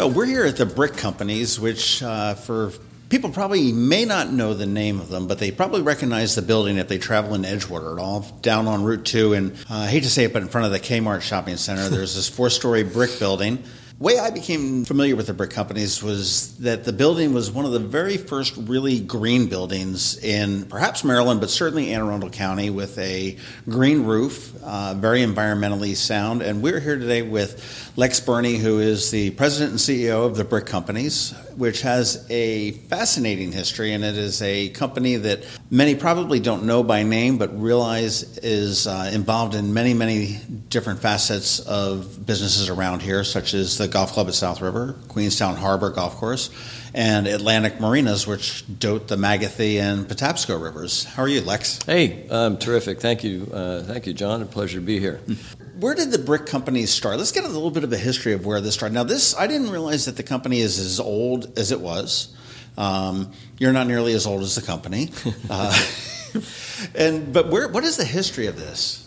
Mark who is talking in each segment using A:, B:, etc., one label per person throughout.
A: Well, we're here at the Brick Companies, which uh, for people probably may not know the name of them, but they probably recognize the building if they travel in Edgewater at all, down on Route 2. And uh, I hate to say it, but in front of the Kmart shopping center, there's this four story brick building way I became familiar with the brick companies was that the building was one of the very first really green buildings in perhaps Maryland, but certainly Anne Arundel County, with a green roof, uh, very environmentally sound. And we're here today with Lex Birney, who is the president and CEO of the Brick Companies, which has a fascinating history, and it is a company that many probably don't know by name, but realize is uh, involved in many, many different facets of businesses around here, such as the Golf Club at South River, Queenstown Harbor Golf Course, and Atlantic Marinas, which dote the Magothy and Patapsco rivers. How are you, Lex?
B: Hey, um, terrific. Thank you. Uh, thank you, John. A pleasure to be here.
A: Where did the brick companies start? Let's get a little bit of a history of where this started. Now, this I didn't realize that the company is as old as it was. Um, you're not nearly as old as the company, uh, and but where? What is the history of this?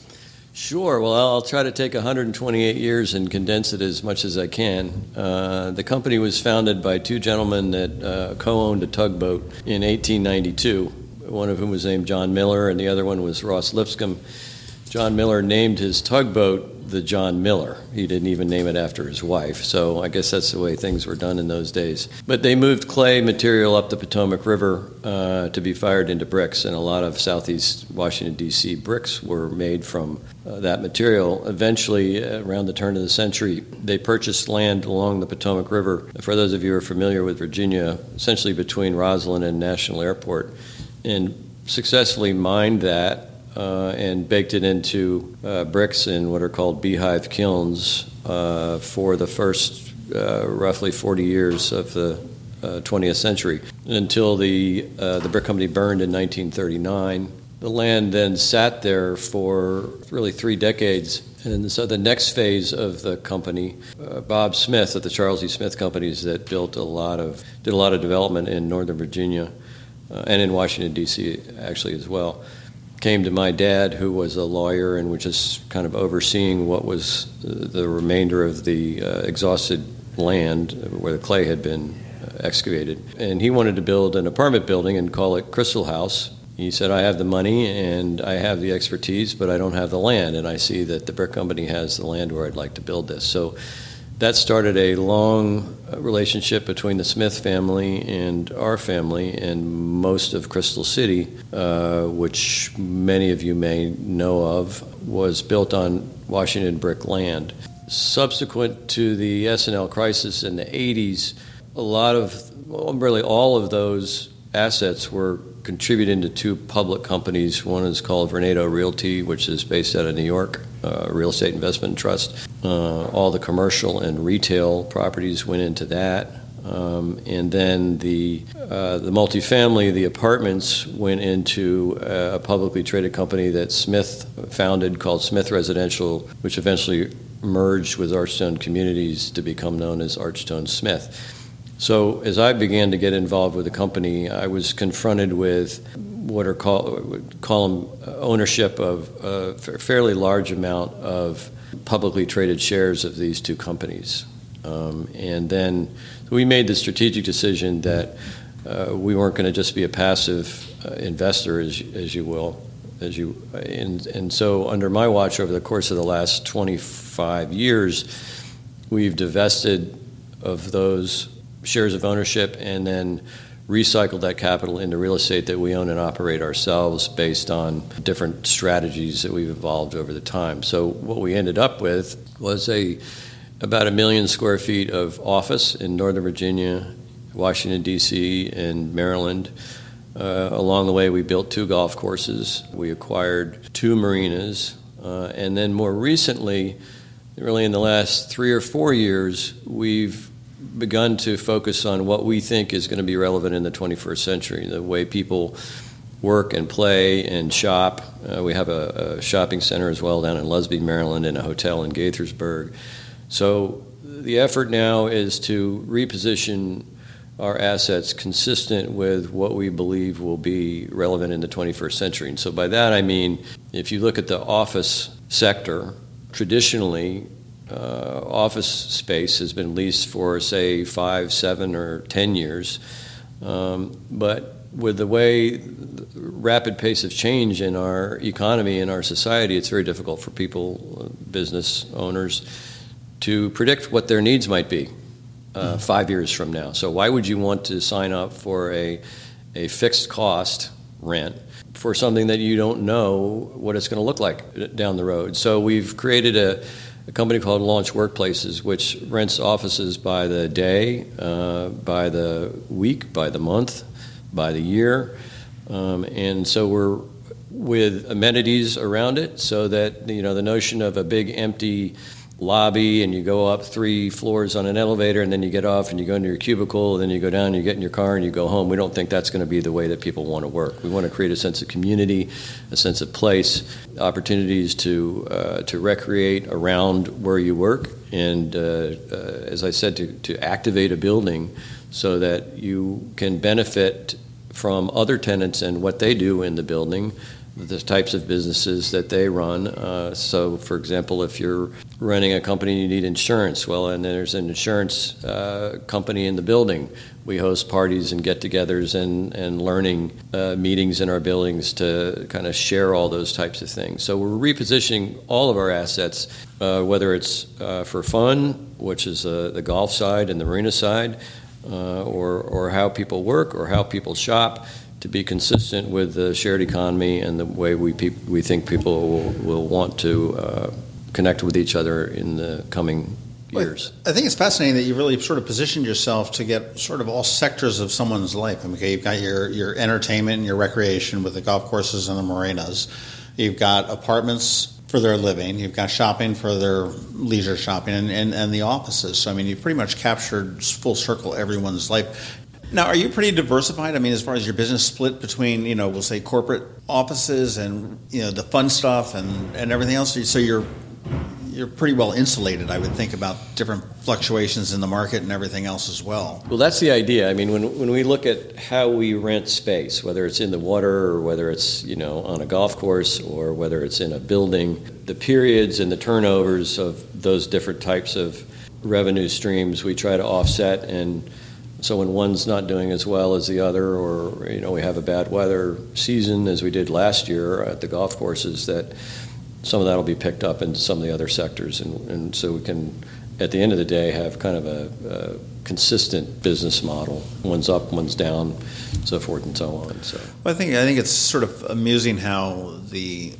B: Sure. Well, I'll try to take 128 years and condense it as much as I can. Uh, the company was founded by two gentlemen that uh, co-owned a tugboat in 1892. One of whom was named John Miller, and the other one was Ross Lipscomb. John Miller named his tugboat the John Miller. He didn't even name it after his wife, so I guess that's the way things were done in those days. But they moved clay material up the Potomac River uh, to be fired into bricks, and a lot of southeast Washington, D.C. bricks were made from uh, that material. Eventually, uh, around the turn of the century, they purchased land along the Potomac River. For those of you who are familiar with Virginia, essentially between Rosslyn and National Airport, and successfully mined that uh, and baked it into uh, bricks in what are called beehive kilns uh, for the first uh, roughly 40 years of the 20th uh, century until the, the brick company burned in 1939. The land then sat there for really three decades. And so the next phase of the company, Bob Smith at the Charles E. Smith Companies that built a lot of, did a lot of development in Northern Virginia and in Washington, D.C. actually as well came to my dad, who was a lawyer and was just kind of overseeing what was the remainder of the uh, exhausted land where the clay had been uh, excavated. And he wanted to build an apartment building and call it Crystal House. He said, I have the money and I have the expertise, but I don't have the land. And I see that the brick company has the land where I'd like to build this. So that started a long relationship between the Smith family and our family and most of Crystal City, uh, which many of you may know of, was built on Washington brick land. Subsequent to the S&L crisis in the 80s, a lot of, well, really all of those assets were contributed to two public companies. One is called Vornado Realty, which is based out of New York, uh, real estate investment trust. Uh, all the commercial and retail properties went into that. Um, and then the uh, the multifamily, the apartments went into a publicly traded company that Smith founded called Smith Residential, which eventually merged with Archstone Communities to become known as Archstone Smith. So as I began to get involved with the company, I was confronted with what are called call them ownership of a fairly large amount of publicly traded shares of these two companies. Um, and then we made the strategic decision that uh, we weren't going to just be a passive uh, investor, as, as you will, as you. And, and so, under my watch, over the course of the last 25 years, we've divested of those shares of ownership and then recycled that capital into real estate that we own and operate ourselves based on different strategies that we've evolved over the time. So what we ended up with was a about a million square feet of office in Northern Virginia, Washington D.C., and Maryland. Uh, along the way, we built two golf courses. We acquired two marinas, uh, and then more recently, really in the last three or four years, we've begun to focus on what we think is going to be relevant in the 21st century, the way people work and play and shop. Uh, we have a, a, shopping center as well down in Lusby, Maryland, and a hotel in Gaithersburg. So the effort now is to reposition our assets consistent with what we believe will be relevant in the 21st century. And so by that I mean, if you look at the office sector, traditionally, uh, office space has been leased for, say, five, seven, or ten years. Um, but with the way the rapid pace of change in our economy and our society, it's very difficult for people, uh, business owners, to predict what their needs might be uh, five years from now. So why would you want to sign up for a, a fixed cost rent for something that you don't know what it's going to look like down the road? So we've created a, a company called Launch Workplaces, which rents offices by the day, uh, by the week, by the month, by the year. Um, and so we're with amenities around it so that you know the notion of a big empty lobby and you go up three floors on an elevator and then you get off and you go into your cubicle and then you go down and you get in your car and you go home. We don't think that's going to be the way that people want to work. We want to create a sense of community, a sense of place, opportunities to uh, to recreate around where you work, and uh, uh, as I said, to, to activate a building so that you can benefit from other tenants and what they do in the building the types of businesses that they run. Uh, so, for example, if you're running a company, you need insurance. Well, and there's an insurance uh, company in the building. We host parties and get-togethers and and learning uh, meetings in our buildings to kind of share all those types of things. So we're repositioning all of our assets, uh, whether it's uh, for fun, which is uh, the golf side and the marina side, or or how people work or how people shop to be consistent with the shared economy and the way we, peop- we think people will, will want to uh, connect with each other in the coming years.
A: I think it's fascinating that you really sort of positioned yourself to get sort of all sectors of someone's life. I mean, okay, you've got your, your entertainment and your recreation with the golf courses and the marinas. You've got apartments for their living. You've got shopping for their leisure shopping and, and, and the offices. So, I mean, you've pretty much captured full circle everyone's life. Now, are you pretty diversified? I mean, as far as your business split between, you know, we'll say corporate offices and you know the fun stuff and, and everything else. So you're you're pretty well insulated, I would think, about different fluctuations in the market and everything else as well.
B: Well, that's the idea. I mean, when, when we look at how we rent space, whether it's in the water or whether it's you know on a golf course or whether it's in a building, the periods and the turnovers of those different types of revenue streams we try to offset and so when one's not doing as well as the other, or you know we have a bad weather season as we did last year at the golf courses, that some of that will be picked up in some of the other sectors, and, and so we can, at the end of the day, have kind of a, a consistent business model. One's up, one's down, so forth and so on. So
A: well, I think I think it's sort of amusing how the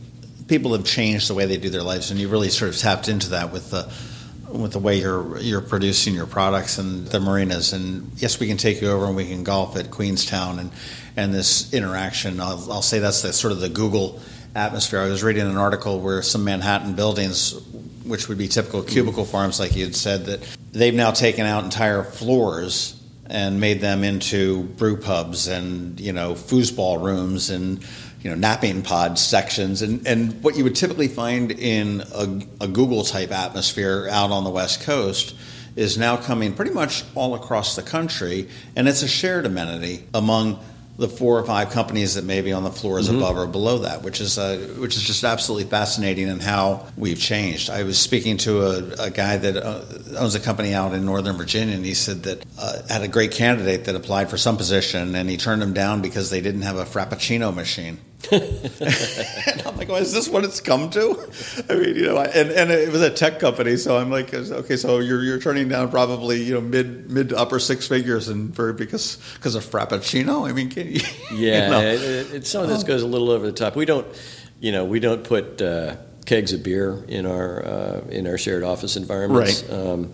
A: people have changed the way they do their lives, and you really sort of tapped into that with the with the way you're you're producing your products and the marinas. And yes, we can take you over and we can golf at Queenstown and and this interaction. I'll, I'll say that's the sort of the Google atmosphere. I was reading an article where some Manhattan buildings, which would be typical cubicle farms, like you had said, that they've now taken out entire floors and made them into brew pubs and you know foosball rooms and you know napping pod sections and, and what you would typically find in a, a Google type atmosphere out on the west coast is now coming pretty much all across the country and it's a shared amenity among the four or five companies that may be on the floors mm-hmm. above or below that, which is uh, which is just absolutely fascinating in how we've changed. I was speaking to a, a guy that uh, owns a company out in Northern Virginia, and he said that uh, had a great candidate that applied for some position, and he turned him down because they didn't have a Frappuccino machine. and I'm like, well, is this what it's come to? I mean, you know, and, and it was a tech company, so I'm like, okay, so you're, you're turning down probably you know mid mid to upper six figures, and for because because of Frappuccino. I mean, can you,
B: yeah,
A: you know?
B: it, it, some of this goes a little over the top. We don't, you know, we don't put uh, kegs of beer in our uh, in our shared office environments.
A: Right. Um,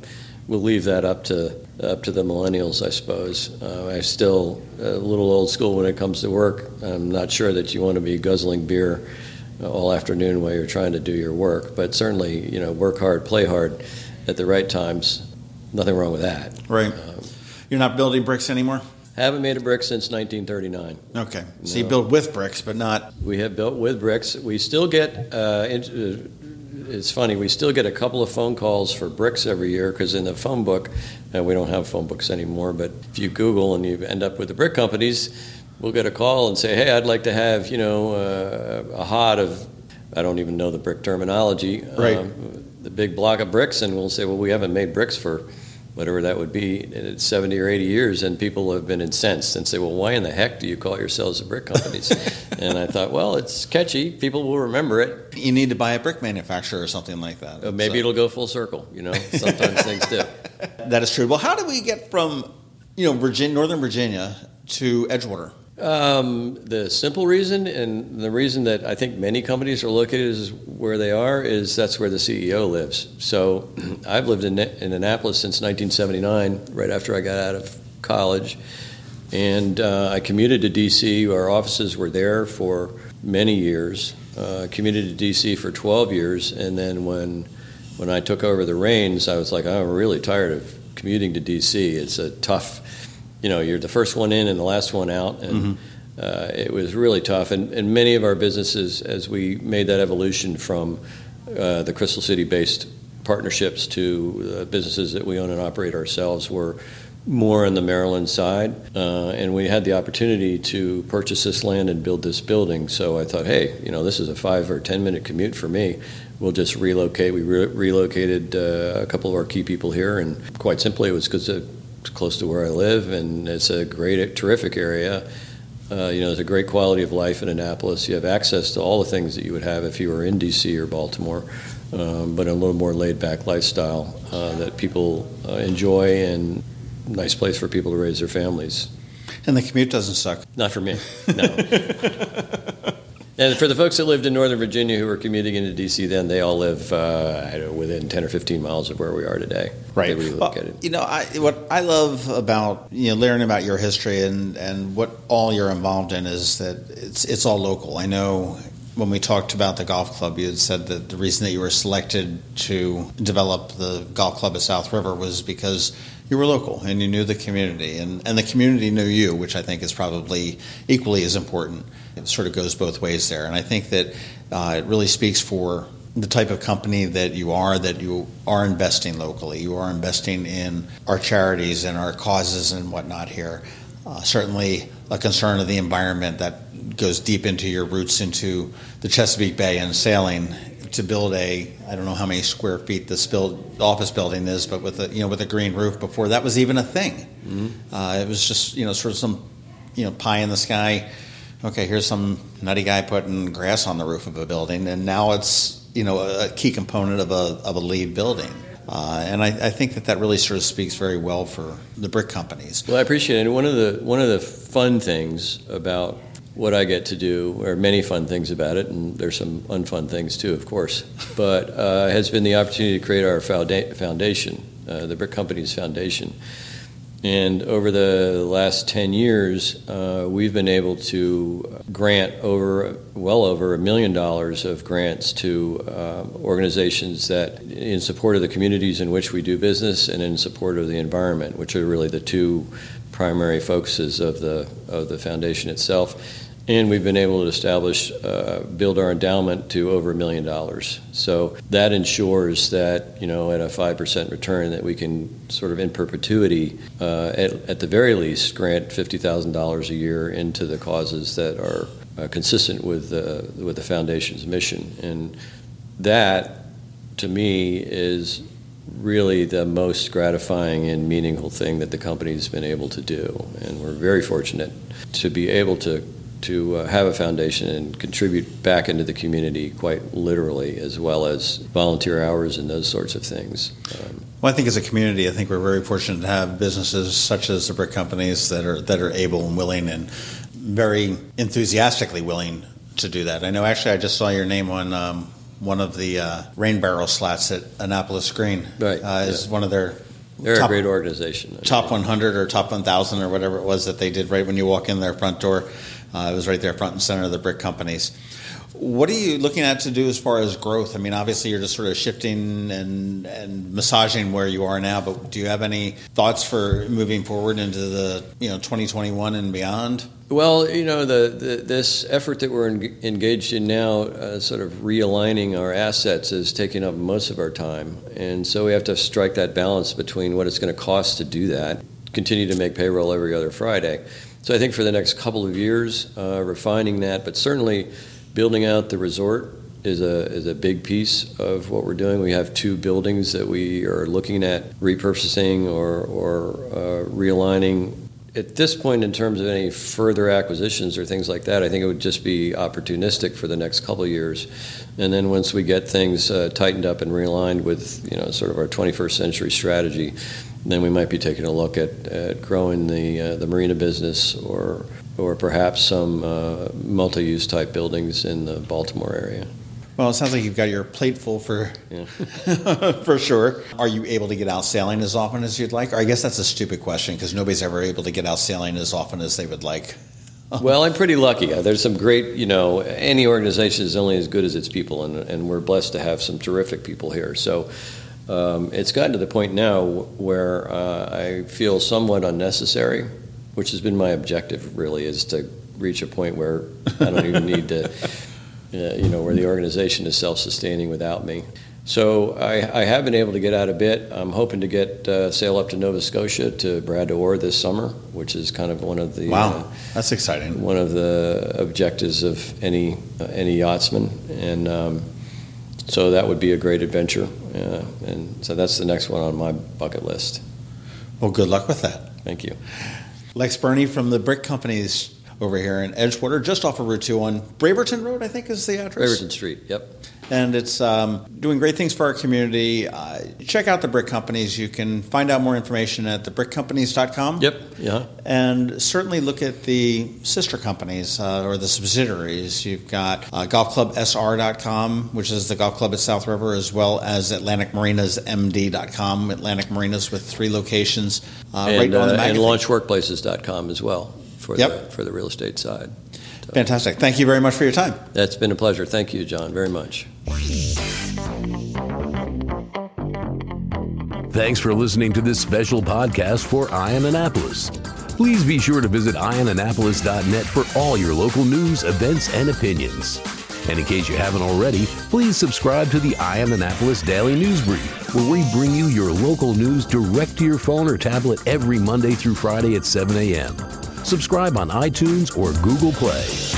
B: we'll leave that up to up to the millennials, I suppose. Uh, I'm still a little old school when it comes to work. I'm not sure that you want to be guzzling beer all afternoon while you're trying to do your work. But certainly, you know, work hard, play hard at the right times. Nothing wrong with that.
A: Right. Um, you're not building bricks anymore?
B: Haven't made a brick since 1939.
A: Okay. So no. you build with bricks, but not.
B: We have built with bricks. We still get. Uh, uh it's funny. We still get a couple of phone calls for bricks every year because in the phone book, and we don't have phone books anymore. But if you Google and you end up with the brick companies, we'll get a call and say, "Hey, I'd like to have you know uh, a hod of." I don't even know the brick terminology.
A: Right. Um,
B: the big block of bricks, and we'll say, "Well, we haven't made bricks for." Whatever that would be, 70 or 80 years, and people have been incensed and say, well, why in the heck do you call yourselves a brick companies? and I thought, well, it's catchy. People will remember it.
A: You need to buy a brick manufacturer or something like that.
B: Uh, maybe so. it'll go full circle, you know. Sometimes things do.
A: That is true. Well, how do we get from, you know, Virginia, Northern Virginia to Edgewater?
B: Um, the simple reason, and the reason that I think many companies are located is where they are, is that's where the CEO lives. So I've lived in, in Annapolis since 1979, right after I got out of college. And uh, I commuted to D.C. Our offices were there for many years. Uh, commuted to D.C. for 12 years, and then when when I took over the reins, I was like, I'm really tired of commuting to D.C. It's a tough you know, you're the first one in and the last one out, and mm-hmm. uh, it was really tough. And, and, many of our businesses, as we made that evolution from uh, the Crystal City-based partnerships to uh, businesses that we own and operate ourselves, were more on the Maryland side, uh, and we had the opportunity to purchase this land and build this building. So I thought, hey, you know, this is a five or ten minute commute for me. We'll just relocate. We re- relocated uh, a couple of our key people here, and quite simply, it was because it's close to where I live, and it's a great, terrific area. Uh, you know, there's a great quality of life in Annapolis. You have access to all the things that you would have if you were in D.C. or Baltimore, um, but a little more laid-back lifestyle uh, that people uh, enjoy and nice place for people to raise their families.
A: And the commute doesn't suck.
B: Not for me. No. And for the folks that lived in Northern Virginia who were commuting into D.C. then, they all live uh, know, within 10 or 15 miles of where we are today.
A: Right. Well, you know, I, what I love about you know learning about your history and, and what all you're involved in is that it's it's all local. I know when we talked about the golf club, you had said that the reason that you were selected to develop the golf club at South River was because you were local and you knew the community, and, and the community knew you, which I think is probably equally as important. It sort of goes both ways there. And I think that uh, it really speaks for the type of company that you are, that you are investing locally. You are investing in our charities and our causes and whatnot here. Uh, certainly, a concern of the environment that goes deep into your roots into the Chesapeake Bay and sailing to build a I don't know how many square feet this build office building is, but with a you know with a green roof before that was even a thing. Mm-hmm. Uh, it was just you know sort of some you know pie in the sky. Okay, here's some nutty guy putting grass on the roof of a building, and now it's you know a key component of a of a LEED building. Uh, and I, I, think that that really sort of speaks very well for the brick companies.
B: Well, I appreciate it. One of the one of the fun things about what I get to do, or many fun things about it, and there's some unfun things too, of course, but uh, has been the opportunity to create our foundation, uh, the Brick Companies Foundation. And over the last 10 years, uh, we've been able to grant over, well over a million dollars of grants to uh, organizations that, in support of the communities in which we do business and in support of the environment, which are really the two primary focuses of the, of the foundation itself and we've been able to establish, uh, build our endowment to over a million dollars. So that ensures that, you know, at a 5% return that we can sort of in perpetuity, uh, at, at, the very least, grant $50,000 a year into the causes that are uh, consistent with, with the foundation's mission. And that, to me, is really the most gratifying and meaningful thing that the company's been able to do. And we're very fortunate to be able to to uh, have a foundation and contribute back into the community quite literally, as well as volunteer hours and those sorts of things. Um,
A: well, I think as a community, I think we're very fortunate to have businesses such as the brick companies that are that are able and willing and very enthusiastically willing to do that. I know. Actually, I just saw your name on. Um, one of the uh, rain barrel slats at Annapolis Green
B: right,
A: uh, is yeah. one of their
B: they're top, a great organization.
A: Top 100 or top 1,000 or whatever it was that they did right when you walk in their front door. Uh, it was right there, front and center of the brick companies. What are you looking at to do as far as growth? I mean, obviously you're just sort of shifting and, and massaging where you are now, but do you have any thoughts for moving forward into the you know 2021 and beyond?
B: Well, you know, the, the, this effort that we're en- engaged in now, uh, sort of realigning our assets, is taking up most of our time. And so we have to strike that balance between what it's going to cost to do that, continue to make payroll every other Friday. So I think for the next couple of years, uh, refining that, but certainly building out the resort is a, is a big piece of what we're doing. We have two buildings that we are looking at repurposing or, or uh, realigning at this point, in terms of any further acquisitions or things like that, I think it would just be opportunistic for the next couple of years. And then once we get things uh, tightened up and realigned with, you know, sort of our 21st century strategy, then we might be taking a look at, at growing the uh, the marina business or or perhaps some uh, multi-use type buildings in the Baltimore area.
A: Well, it sounds like you've got your plate full for yeah. for sure. Are you able to get out sailing as often as you'd like? Or I guess that's a stupid question because nobody's ever able to get out sailing as often as they would like.
B: well, I'm pretty lucky. Uh, there's some great, you know, any organization is only as good as its people, and, and we're blessed to have some terrific people here. So um, it's gotten to the point now where uh, I feel somewhat unnecessary, which has been my objective, really, is to reach a point where I don't even need to uh, you know, where the organization is self-sustaining without me. So I, I, have been able to get out a bit. I'm hoping to get uh, sail up to Nova Scotia to Bras d'Or this summer, which is kind of one of the
A: wow, uh, that's exciting.
B: One of the objectives of any uh, any yachtsman, and um, so that would be a great adventure. Uh, and so that's the next one on my bucket list.
A: Well, good luck with that.
B: Thank you.
A: Lex Birney from the Brick Companies over here in Edgewater, just off of Route 2 on Braverton Road, I think is the address.
B: Braverton Street, yep.
A: And it's um, doing great things for our community. Uh, check out the Brick Companies. You can find out more information at thebrickcompanies.com.
B: Yep, yeah.
A: And certainly look at the sister companies uh, or the subsidiaries. You've got uh, golfclubsr.com, which is the golf club at South River, as well as atlanticmarinasmd.com, Atlantic Marinas with three locations
B: uh, and, right on the uh, magazine. And launchworkplaces.com as well for, yep. the, for the real estate side.
A: So, Fantastic. Thank you very much for your time.
B: That's been a pleasure. Thank you, John, very much.
C: Thanks for listening to this special podcast for Eye On Annapolis. Please be sure to visit eyeonannapolis.net for all your local news, events, and opinions. And in case you haven't already, please subscribe to the Eye On Annapolis Daily News Brief, where we bring you your local news direct to your phone or tablet every Monday through Friday at 7 a.m. Subscribe on iTunes or Google Play.